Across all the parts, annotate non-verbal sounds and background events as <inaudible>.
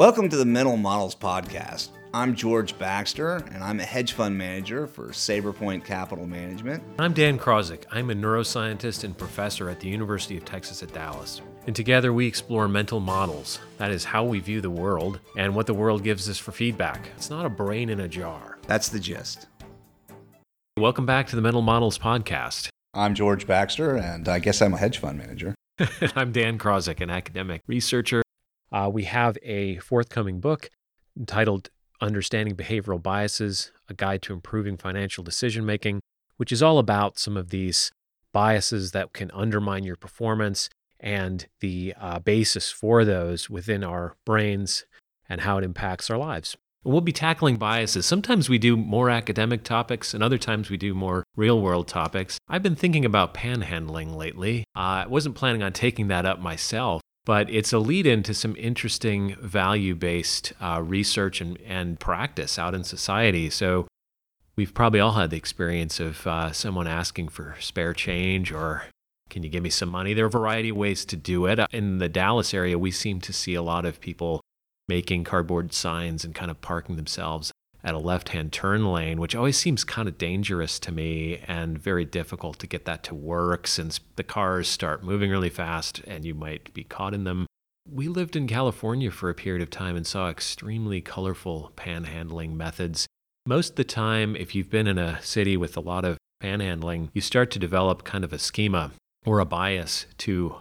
Welcome to the Mental Models Podcast. I'm George Baxter, and I'm a hedge fund manager for Saberpoint Capital Management. I'm Dan Krawczyk. I'm a neuroscientist and professor at the University of Texas at Dallas. And together we explore mental models. That is how we view the world and what the world gives us for feedback. It's not a brain in a jar. That's the gist. Welcome back to the Mental Models Podcast. <laughs> I'm George Baxter, and I guess I'm a hedge fund manager. I'm Dan Krawczyk, an academic researcher. Uh, we have a forthcoming book entitled Understanding Behavioral Biases A Guide to Improving Financial Decision Making, which is all about some of these biases that can undermine your performance and the uh, basis for those within our brains and how it impacts our lives. We'll be tackling biases. Sometimes we do more academic topics, and other times we do more real world topics. I've been thinking about panhandling lately. Uh, I wasn't planning on taking that up myself, but it's a lead in to some interesting value based uh, research and, and practice out in society. So we've probably all had the experience of uh, someone asking for spare change or can you give me some money? There are a variety of ways to do it. In the Dallas area, we seem to see a lot of people making cardboard signs and kind of parking themselves at a left hand turn lane, which always seems kind of dangerous to me and very difficult to get that to work since the cars start moving really fast and you might be caught in them. We lived in California for a period of time and saw extremely colorful panhandling methods. Most of the time, if you've been in a city with a lot of panhandling, you start to develop kind of a schema or a bias to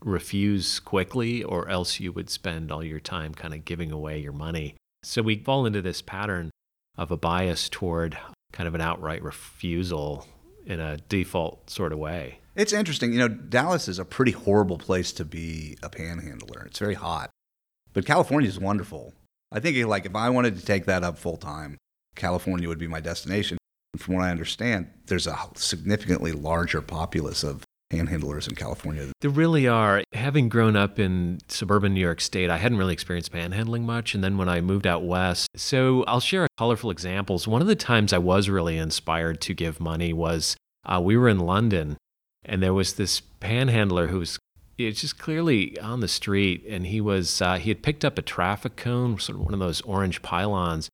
refuse quickly, or else you would spend all your time kind of giving away your money. So we fall into this pattern of a bias toward kind of an outright refusal in a default sort of way. It's interesting. You know, Dallas is a pretty horrible place to be a panhandler. It's very hot. But California is wonderful. I think like if I wanted to take that up full time, California would be my destination. From what I understand, there's a significantly larger populace of panhandlers in California. There really are. Having grown up in suburban New York State, I hadn't really experienced panhandling much. And then when I moved out west, so I'll share colorful examples. One of the times I was really inspired to give money was uh, we were in London and there was this panhandler who was it's just clearly on the street and he was uh, he had picked up a traffic cone sort of one of those orange pylons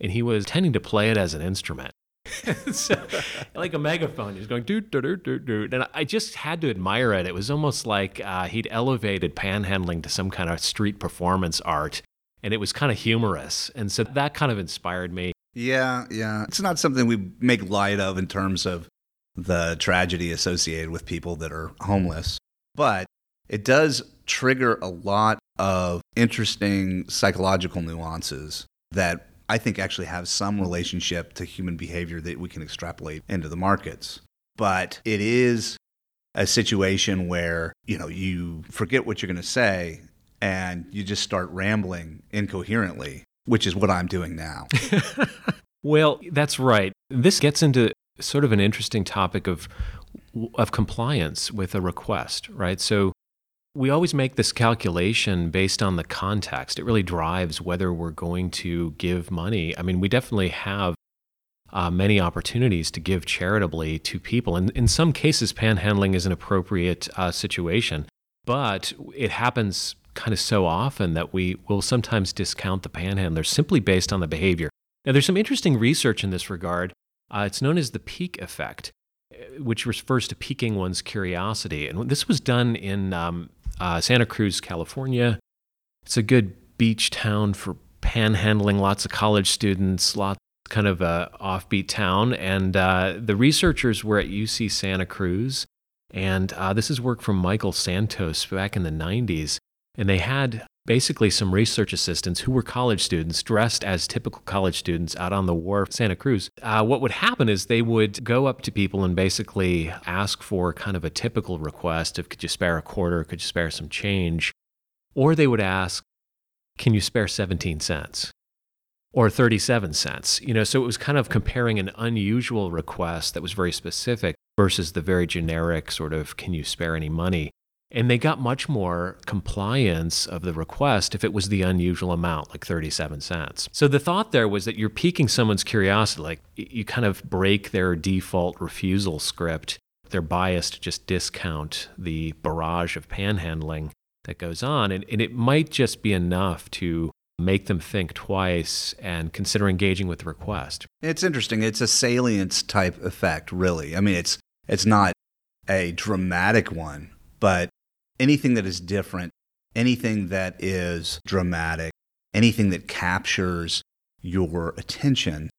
and he was tending to play it as an instrument <laughs> so, like a megaphone. He's going doot doot doot doot and I just had to admire it. It was almost like uh, he'd elevated panhandling to some kind of street performance art, and it was kind of humorous, and so that kind of inspired me. Yeah, yeah. It's not something we make light of in terms of the tragedy associated with people that are homeless, but it does trigger a lot of interesting psychological nuances that I think actually have some relationship to human behavior that we can extrapolate into the markets. But it is a situation where, you know, you forget what you're going to say and you just start rambling incoherently, which is what I'm doing now. <laughs> well, that's right. This gets into sort of an interesting topic of of compliance with a request, right? So we always make this calculation based on the context. It really drives whether we're going to give money. I mean, we definitely have uh, many opportunities to give charitably to people. And in some cases, panhandling is an appropriate uh, situation, but it happens kind of so often that we will sometimes discount the panhandlers simply based on the behavior. Now, there's some interesting research in this regard. Uh, it's known as the pique effect, uh, which refers to piquing one's curiosity. And this was done in um, uh, Santa Cruz, California. It's a good beach town for panhandling, lots of college students, lots kind of a offbeat town. And uh, the researchers were at UC Santa Cruz. And uh, this is work from Michael Santos back in the 90s. And they had basically some research assistants who were college students dressed as typical college students out on the wharf Santa Cruz. Uh, what would happen is they would go up to people and basically ask for kind of a typical request of could you spare a quarter, could you spare some change? Or they would ask, can you spare 17 cents? Or 37 cents. You know, so it was kind of comparing an unusual request that was very specific versus the very generic sort of, can you spare any money? And they got much more compliance of the request if it was the unusual amount, like 37 cents. So the thought there was that you're piquing someone's curiosity, like you kind of break their default refusal script. They're biased to just discount the barrage of panhandling that goes on. And, and it might just be enough to make them think twice and consider engaging with the request. It's interesting. It's a salience type effect, really. I mean, it's it's not a dramatic one, but anything that is different, anything that is dramatic, anything that captures your attention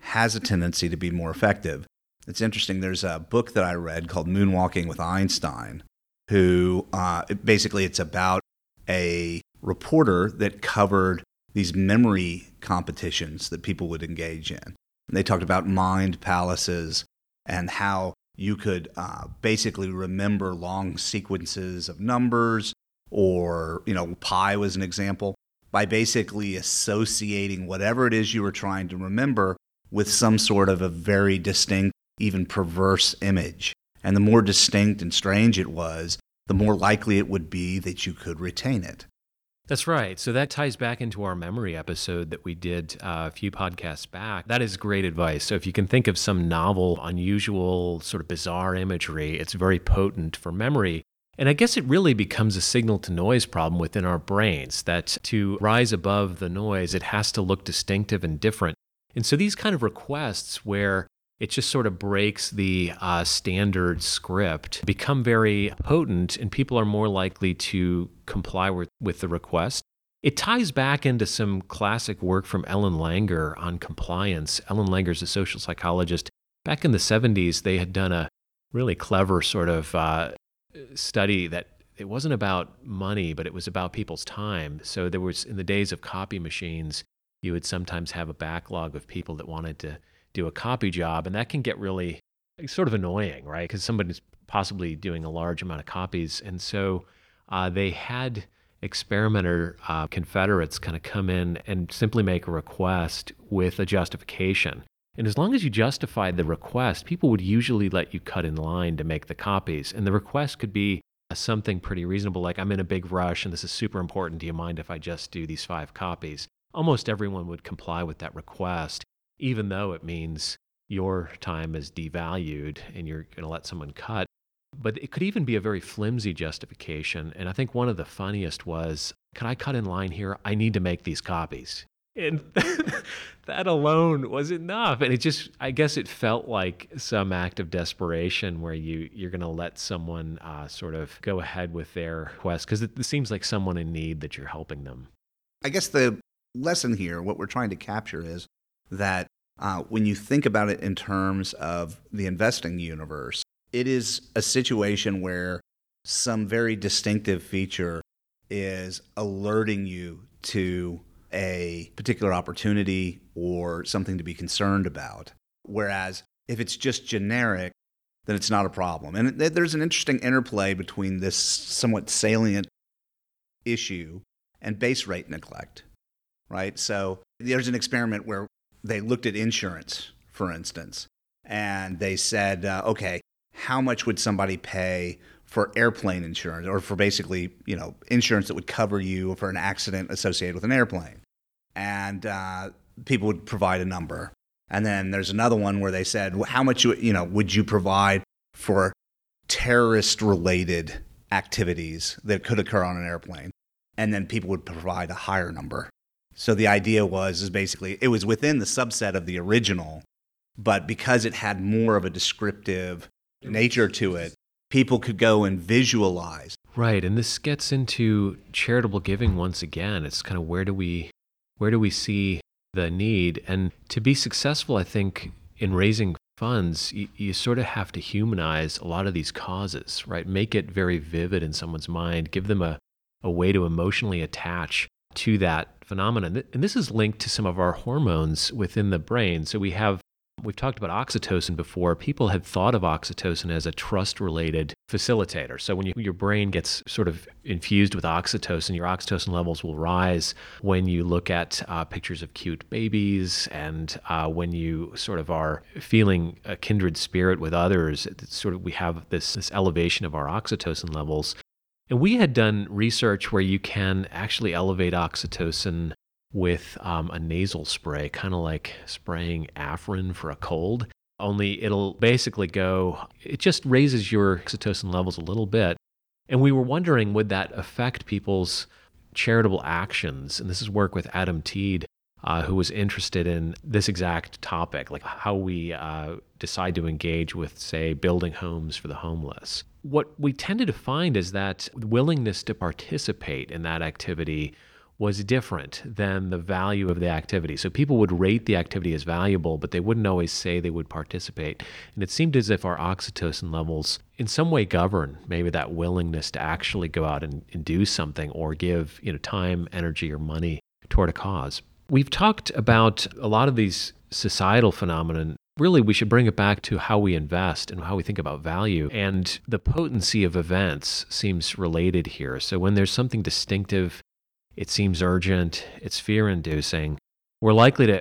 has a tendency to be more effective. It's interesting. There's a book that I read called Moonwalking with Einstein, who uh, basically it's about a reporter that covered these memory competitions that people would engage in. And they talked about mind palaces and how you could uh, basically remember long sequences of numbers, or, you know, pi was an example, by basically associating whatever it is you were trying to remember with some sort of a very distinct, even perverse image. And the more distinct and strange it was, the more likely it would be that you could retain it. That's right. So that ties back into our memory episode that we did uh, a few podcasts back. That is great advice. So if you can think of some novel, unusual, sort of bizarre imagery, it's very potent for memory. And I guess it really becomes a signal to noise problem within our brains that to rise above the noise, it has to look distinctive and different. And so these kind of requests where it just sort of breaks the uh, standard script, become very potent, and people are more likely to comply with, with the request. It ties back into some classic work from Ellen Langer on compliance. Ellen Langer's a social psychologist. Back in the 70s, they had done a really clever sort of uh, study that it wasn't about money, but it was about people's time. So there was, in the days of copy machines, you would sometimes have a backlog of people that wanted to do a copy job, and that can get really sort of annoying, right? Because somebody's possibly doing a large amount of copies, and so uh, they had experimenter uh, Confederates kind of come in and simply make a request with a justification. And as long as you justified the request, people would usually let you cut in line to make the copies. And the request could be something pretty reasonable, like, I'm in a big rush and this is super important. Do you mind if I just do these five copies? Almost everyone would comply with that request even though it means your time is devalued and you're going to let someone cut. But it could even be a very flimsy justification. And I think one of the funniest was Can I cut in line here? I need to make these copies. And <laughs> that alone was enough. And it just, I guess it felt like some act of desperation where you, you're going to let someone uh, sort of go ahead with their quest because it, it seems like someone in need that you're helping them. I guess the lesson here, what we're trying to capture is that uh, when you think about it in terms of the investing universe, it is a situation where some very distinctive feature is alerting you to a particular opportunity or something to be concerned about. Whereas if it's just generic, then it's not a problem. And there's an interesting interplay between this somewhat salient issue and base rate neglect, right? So there's an experiment where they looked at insurance, for instance, and they said, uh, okay, how much would somebody pay for airplane insurance or for basically, you know, insurance that would cover you for an accident associated with an airplane? And uh, people would provide a number. And then there's another one where they said, well, how much, you know, would you provide for terrorist related activities that could occur on an airplane? And then people would provide a higher number. So the idea was is basically it was within the subset of the original, but because it had more of a descriptive nature to it, people could go and visualize. Right, and this gets into charitable giving once again. It's kind of where do we where do we see the need and to be successful I think in raising funds, you, you, sort of have to humanize a lot of these causes, right? Make it very vivid in someone's mind, give them a, a way to emotionally attach to that phenomenon. And this is linked to some of our hormones within the brain. So we have We've talked about oxytocin before. People had thought of oxytocin as a trust related facilitator. So, when you, your brain gets sort of infused with oxytocin, your oxytocin levels will rise when you look at uh, pictures of cute babies and uh, when you sort of are feeling a kindred spirit with others. It's sort of we have this, this elevation of our oxytocin levels. And we had done research where you can actually elevate oxytocin with um, a nasal spray, kind of like spraying Afrin for a cold. Only it'll basically go, it just raises your oxytocin levels a little bit. And we were wondering would that affect people's charitable actions, and this is work with Adam Teed, uh, who was interested in this exact topic, like how we uh, decide to engage with, say, building homes for the homeless. What we tended to find is that willingness to participate in that activity was different than the value of the activity. So people would rate the activity as valuable, but they wouldn't always say they would participate. And it seemed as if our oxytocin levels in some way govern maybe that willingness to actually go out and, and do something or give you know time, energy, or money toward a cause. We've talked about a lot of these societal phenomena really we should bring it back to how we invest and how we think about value. And the potency of events seems related here. So when there's something distinctive it seems urgent, it's fear inducing, we're likely to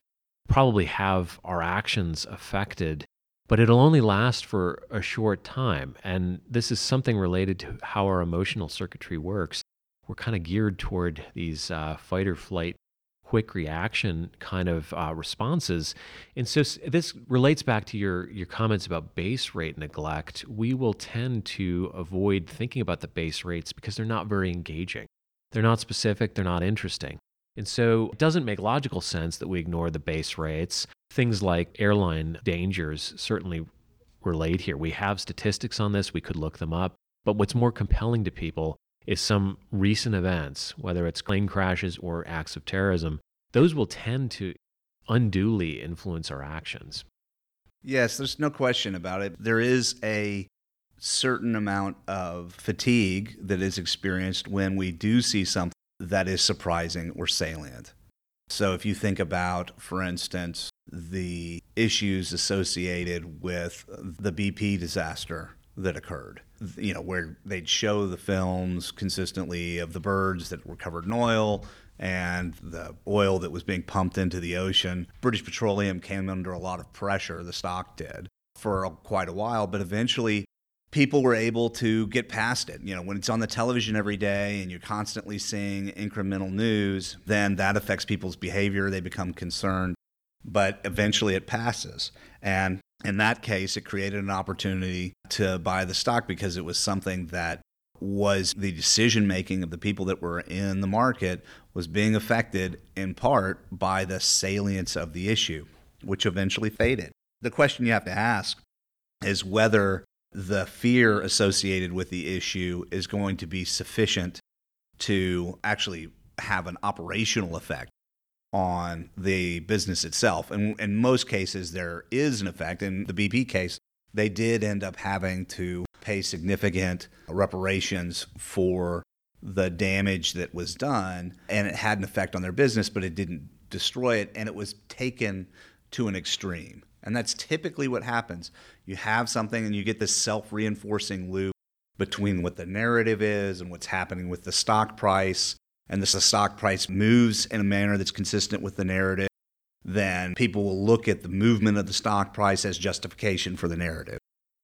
probably have our actions affected, but it'll only last for a short time. And this is something related to how our emotional circuitry works. We're kind of geared toward these uh, fight or flight, quick reaction kind of uh, responses. And so this relates back to your, your comments about base rate neglect. We will tend to avoid thinking about the base rates because they're not very engaging. They're not specific, they're not interesting. And so it doesn't make logical sense that we ignore the base rates. Things like airline dangers certainly relate here. We have statistics on this, we could look them up. But what's more compelling to people is some recent events, whether it's plane crashes or acts of terrorism, those will tend to unduly influence our actions. Yes, there's no question about it. There is a certain amount of fatigue that is experienced when we do see something that is surprising or salient. So, if you think about, for instance, the issues associated with the BP disaster that occurred, you know, where they'd show the films consistently of the birds that were covered in oil and the oil that was being pumped into the ocean. British Petroleum came under a lot of pressure, the stock did, for quite a while, but eventually people were able to get past it. You know, when it's on the television every day and you're constantly seeing incremental news, then that affects people's behavior. They become concerned, but eventually it passes. And in that case, it created an opportunity to buy the stock because it was something that was the decision making of the people that were in the market was being affected in part by the salience of the issue, which eventually faded. The question you have to ask is whether the fear associated with the issue is going to be sufficient to actually have an operational effect on the business itself. And in most cases, there is an effect. In the BP case, they did end up having to pay significant reparations for the damage that was done. And it had an effect on their business, but it didn't destroy it. And it was taken to an extreme. And that's typically what happens. You have something and you get this self reinforcing loop between what the narrative is and what's happening with the stock price. And the stock price moves in a manner that's consistent with the narrative, then people will look at the movement of the stock price as justification for the narrative.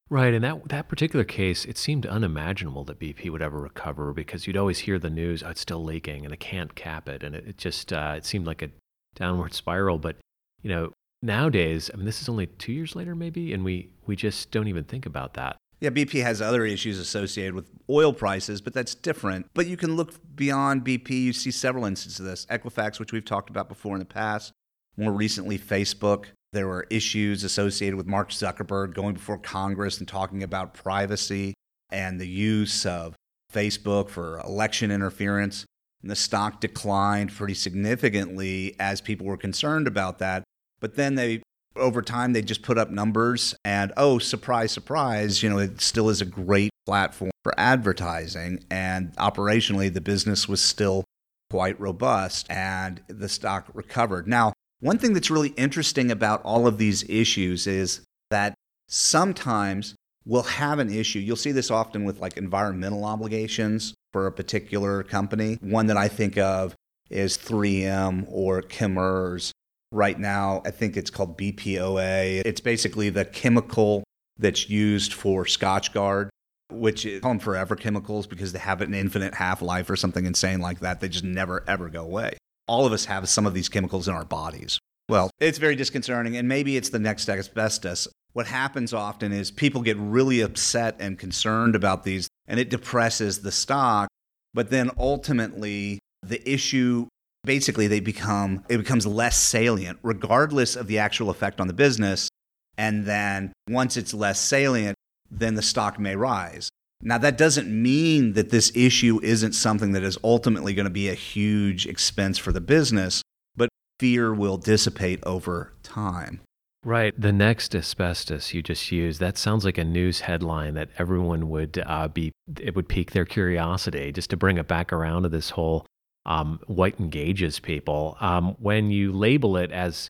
Right, in that that particular case, it seemed unimaginable that BP would ever recover because you'd always hear the news, oh, it's still leaking and it can't cap it, and it, it just uh, it seemed like a downward spiral. But you know, nowadays, I mean, this is only two years later, maybe, and we, we just don't even think about that. Yeah, BP has other issues associated with oil prices, but that's different. But you can look beyond BP. You see several instances of this. Equifax, which we've talked about before in the past. More recently, Facebook. There were issues associated with Mark Zuckerberg going before Congress and talking about privacy and the use of Facebook for election interference. And the stock declined pretty significantly as people were concerned about that. But then they, over time, they just put up numbers and, oh, surprise, surprise, you know, it still is a great platform for advertising. And operationally, the business was still quite robust and the stock recovered. Now, one thing that's really interesting about all of these issues is that sometimes we'll have an issue. You'll see this often with like environmental obligations for a particular company. One that I think of is 3M or Chemours right now. I think it's called BPOA. It's basically the chemical that's used for Scotchgard, which is called forever chemicals because they have an infinite half life or something insane like that. They just never, ever go away. All of us have some of these chemicals in our bodies. Well, it's very disconcerting, and maybe it's the next asbestos. What happens often is people get really upset and concerned about these, and it depresses the stock. But then ultimately, the issue basically they become it becomes less salient regardless of the actual effect on the business. And then once it's less salient then the stock may rise. Now that doesn't mean that this issue isn't something that is ultimately going to be a huge expense for the business but fear will dissipate over time. Right. The next asbestos you just used, that sounds like a news headline that everyone would uh, be, it would pique their curiosity. Just to bring it back around to this whole um, what engages people. Um, when you label it as,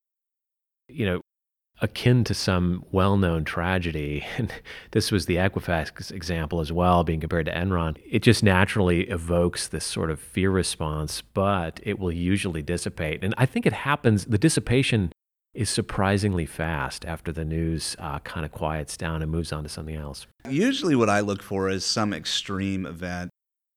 you know, akin to some well known tragedy, <laughs> and this was the Equifax example as well, being compared to Enron, it just naturally evokes this sort of fear response, but it will usually dissipate. And I think it happens, the dissipation is surprisingly fast after the news uh, kind of quiets down and moves on to something else. Usually, what I look for is some extreme event,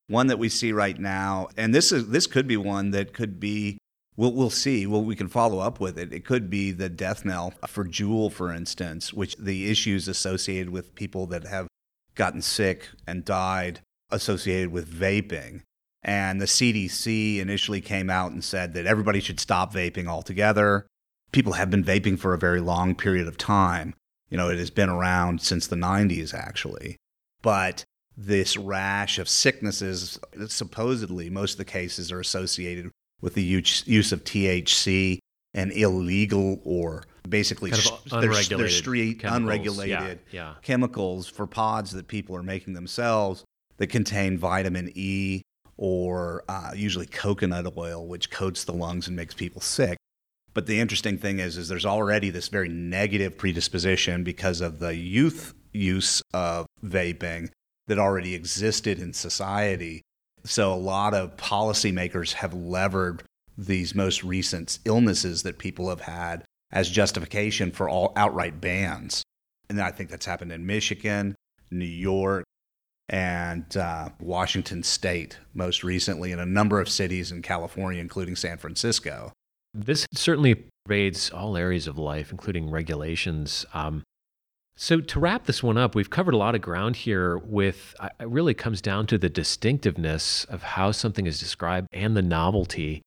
one that we see right now, and this is this could be one that could be. We'll, we'll see. Well, we can follow up with it. It could be the death knell for Juul, for instance, which the issues associated with people that have gotten sick and died associated with vaping. And the CDC initially came out and said that everybody should stop vaping altogether people have been vaping for a very long period of time. You know, it has been around since the 90s, actually. But this rash of sicknesses, supposedly, most of the cases are associated with the use of THC and illegal or basically kind of unregulated, they're street chemicals. unregulated yeah, yeah. chemicals for pods that people are making themselves that contain vitamin E or uh, usually coconut oil, which coats the lungs and makes people sick. But the interesting thing is, is there's already this very negative predisposition because of the youth use of vaping that already existed in society. So a lot of policymakers have levered these most recent illnesses that people have had as justification for all outright bans. And I think that's happened in Michigan, New York, and uh, Washington State most recently, in a number of cities in California, including San Francisco. This certainly pervades all areas of life, including regulations. Um, so, to wrap this one up, we've covered a lot of ground here with it really comes down to the distinctiveness of how something is described and the novelty.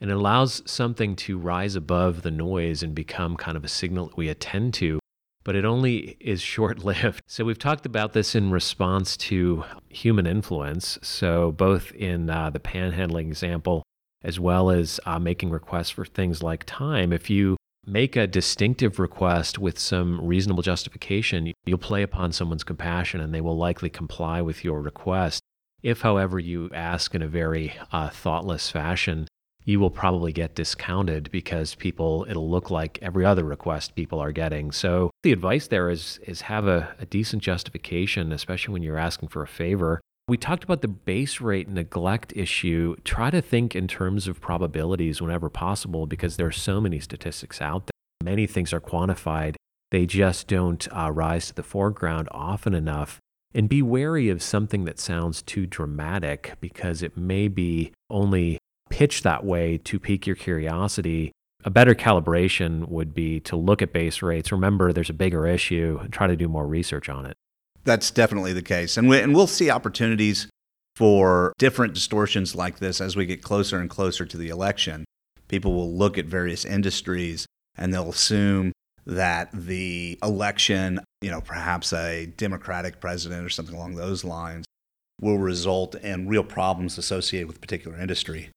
And it allows something to rise above the noise and become kind of a signal that we attend to, but it only is <laughs> short lived. So, we've talked about this in response to human influence. So, both in uh, the panhandling example as well as uh, making requests for things like time. If you make a distinctive request with some reasonable justification, you'll play upon someone's compassion and they will likely comply with your request. If, however, you ask in a very uh, thoughtless fashion, you will probably get discounted because people it'll look like every other request people are getting so the advice there is is have a, a decent justification especially when you're asking for a favor we talked about the base rate neglect issue. Try to think in terms of probabilities whenever possible because there are so many statistics out there. Many things are quantified, they just don't uh, rise to the foreground often enough. And be wary of something that sounds too dramatic because it may be only pitched that way to pique your curiosity. A better calibration would be to look at base rates. Remember, there's a bigger issue and try to do more research on it that's definitely the case. And, we, and we'll see opportunities for different distortions like this as we get closer and closer to the election. People will look at various industries and they'll assume that the election, you know, perhaps a Democratic president or something along those lines, will result in real problems associated with a particular industry.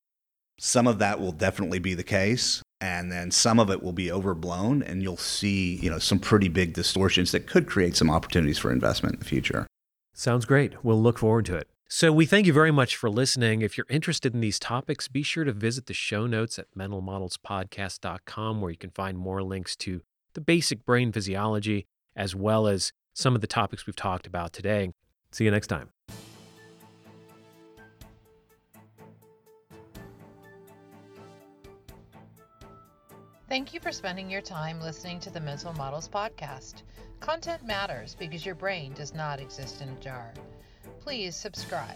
Some of that will definitely be the case and then some of it will be overblown and you'll see you know some pretty big distortions that could create some opportunities for investment in the future. Sounds great. We'll look forward to it. So we thank you very much for listening. If you're interested in these topics be sure to visit the show notes at mentalmodelspodcast.com where you can find more links to the basic brain physiology as well as some of the topics we've talked about today. See you next time Thank you for spending your time listening to the Mental Models Podcast. Content matters because your brain does not exist in a jar. Please subscribe.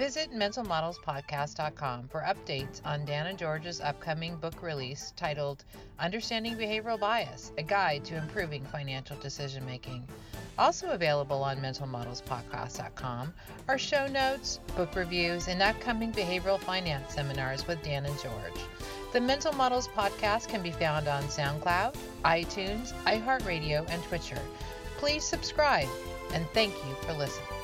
Visit mentalmodelspodcast.com for updates on Dan and George's upcoming book release titled Understanding Behavioral Bias A Guide to Improving Financial Decision Making. Also available on mentalmodelspodcast.com are show notes, book reviews, and upcoming behavioral finance seminars with Dan and George. The Mental Models podcast can be found on SoundCloud, iTunes, iHeartRadio, and Twitter. Please subscribe and thank you for listening.